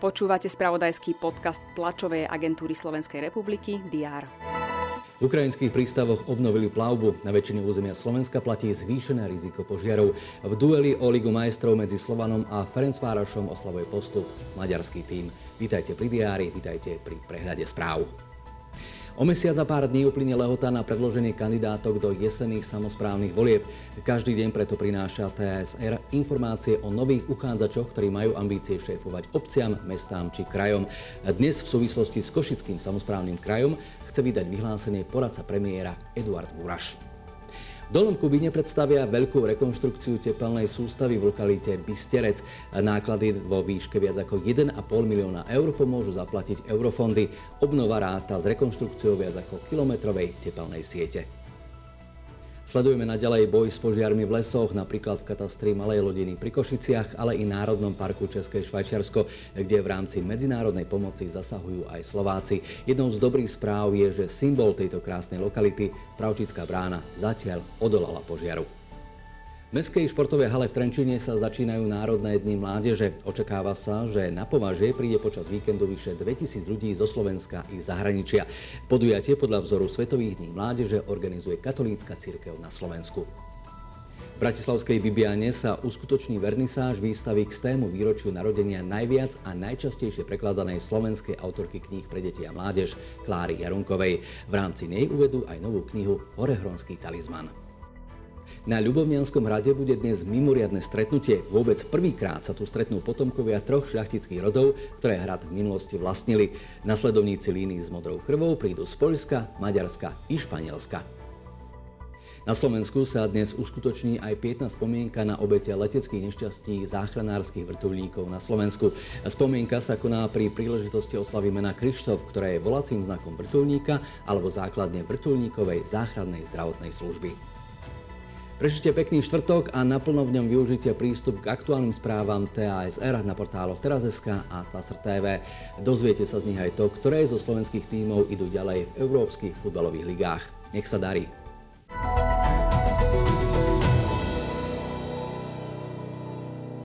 Počúvate spravodajský podcast tlačovej agentúry Slovenskej republiky DR. V ukrajinských prístavoch obnovili plavbu. Na väčšine územia Slovenska platí zvýšené riziko požiarov. V dueli o Ligu majstrov medzi Slovanom a Ferencvárašom oslavuje postup maďarský tým. Vítajte pri diári, vítajte pri prehľade správ. O mesiac a pár dní uplynie lehota na predloženie kandidátok do jesenných samozprávnych volieb. Každý deň preto prináša TSR informácie o nových uchádzačoch, ktorí majú ambície šéfovať obciam, mestám či krajom. Dnes v súvislosti s Košickým samozprávnym krajom chce vydať vyhlásenie poradca premiéra Eduard Buraš. Dolnom Kubíne predstavia veľkú rekonštrukciu tepelnej sústavy v lokalite Bysterec. Náklady vo výške viac ako 1,5 milióna eur pomôžu zaplatiť eurofondy. Obnova ráta s rekonštrukciou viac ako kilometrovej tepelnej siete. Sledujeme naďalej boj s požiarmi v lesoch, napríklad v katastri Malej Lodiny pri Košiciach, ale i Národnom parku České Švajčiarsko, kde v rámci medzinárodnej pomoci zasahujú aj Slováci. Jednou z dobrých správ je, že symbol tejto krásnej lokality, Pravčická brána, zatiaľ odolala požiaru. Mestskej športovej hale v Trenčine sa začínajú Národné dny mládeže. Očakáva sa, že na považe príde počas víkendu vyše 2000 ľudí zo Slovenska i zahraničia. Podujatie podľa vzoru Svetových dní mládeže organizuje katolícka církev na Slovensku. V Bratislavskej Bibiane sa uskutoční vernisáž výstavy k stému výročiu narodenia najviac a najčastejšie prekladanej slovenskej autorky kníh pre deti a mládež Kláry Jarunkovej. V rámci nej uvedú aj novú knihu Horehronský talizman. Na Ľubovnianskom hrade bude dnes mimoriadne stretnutie. Vôbec prvýkrát sa tu stretnú potomkovia troch šľachtických rodov, ktoré hrad v minulosti vlastnili. Nasledovníci línii s modrou krvou prídu z Poľska, Maďarska i Španielska. Na Slovensku sa dnes uskutoční aj 15 spomienka na obete leteckých nešťastí záchranárskych vrtulníkov na Slovensku. Spomienka sa koná pri príležitosti oslavy mena Krištof, ktoré je volacím znakom vrtulníka alebo základne vrtulníkovej záchrannej zdravotnej služby. Prežite pekný štvrtok a naplno v ňom využite prístup k aktuálnym správam TASR na portáloch Teraz.sk a TASR TV. Dozviete sa z nich aj to, ktoré zo slovenských tímov idú ďalej v európskych futbalových ligách. Nech sa darí.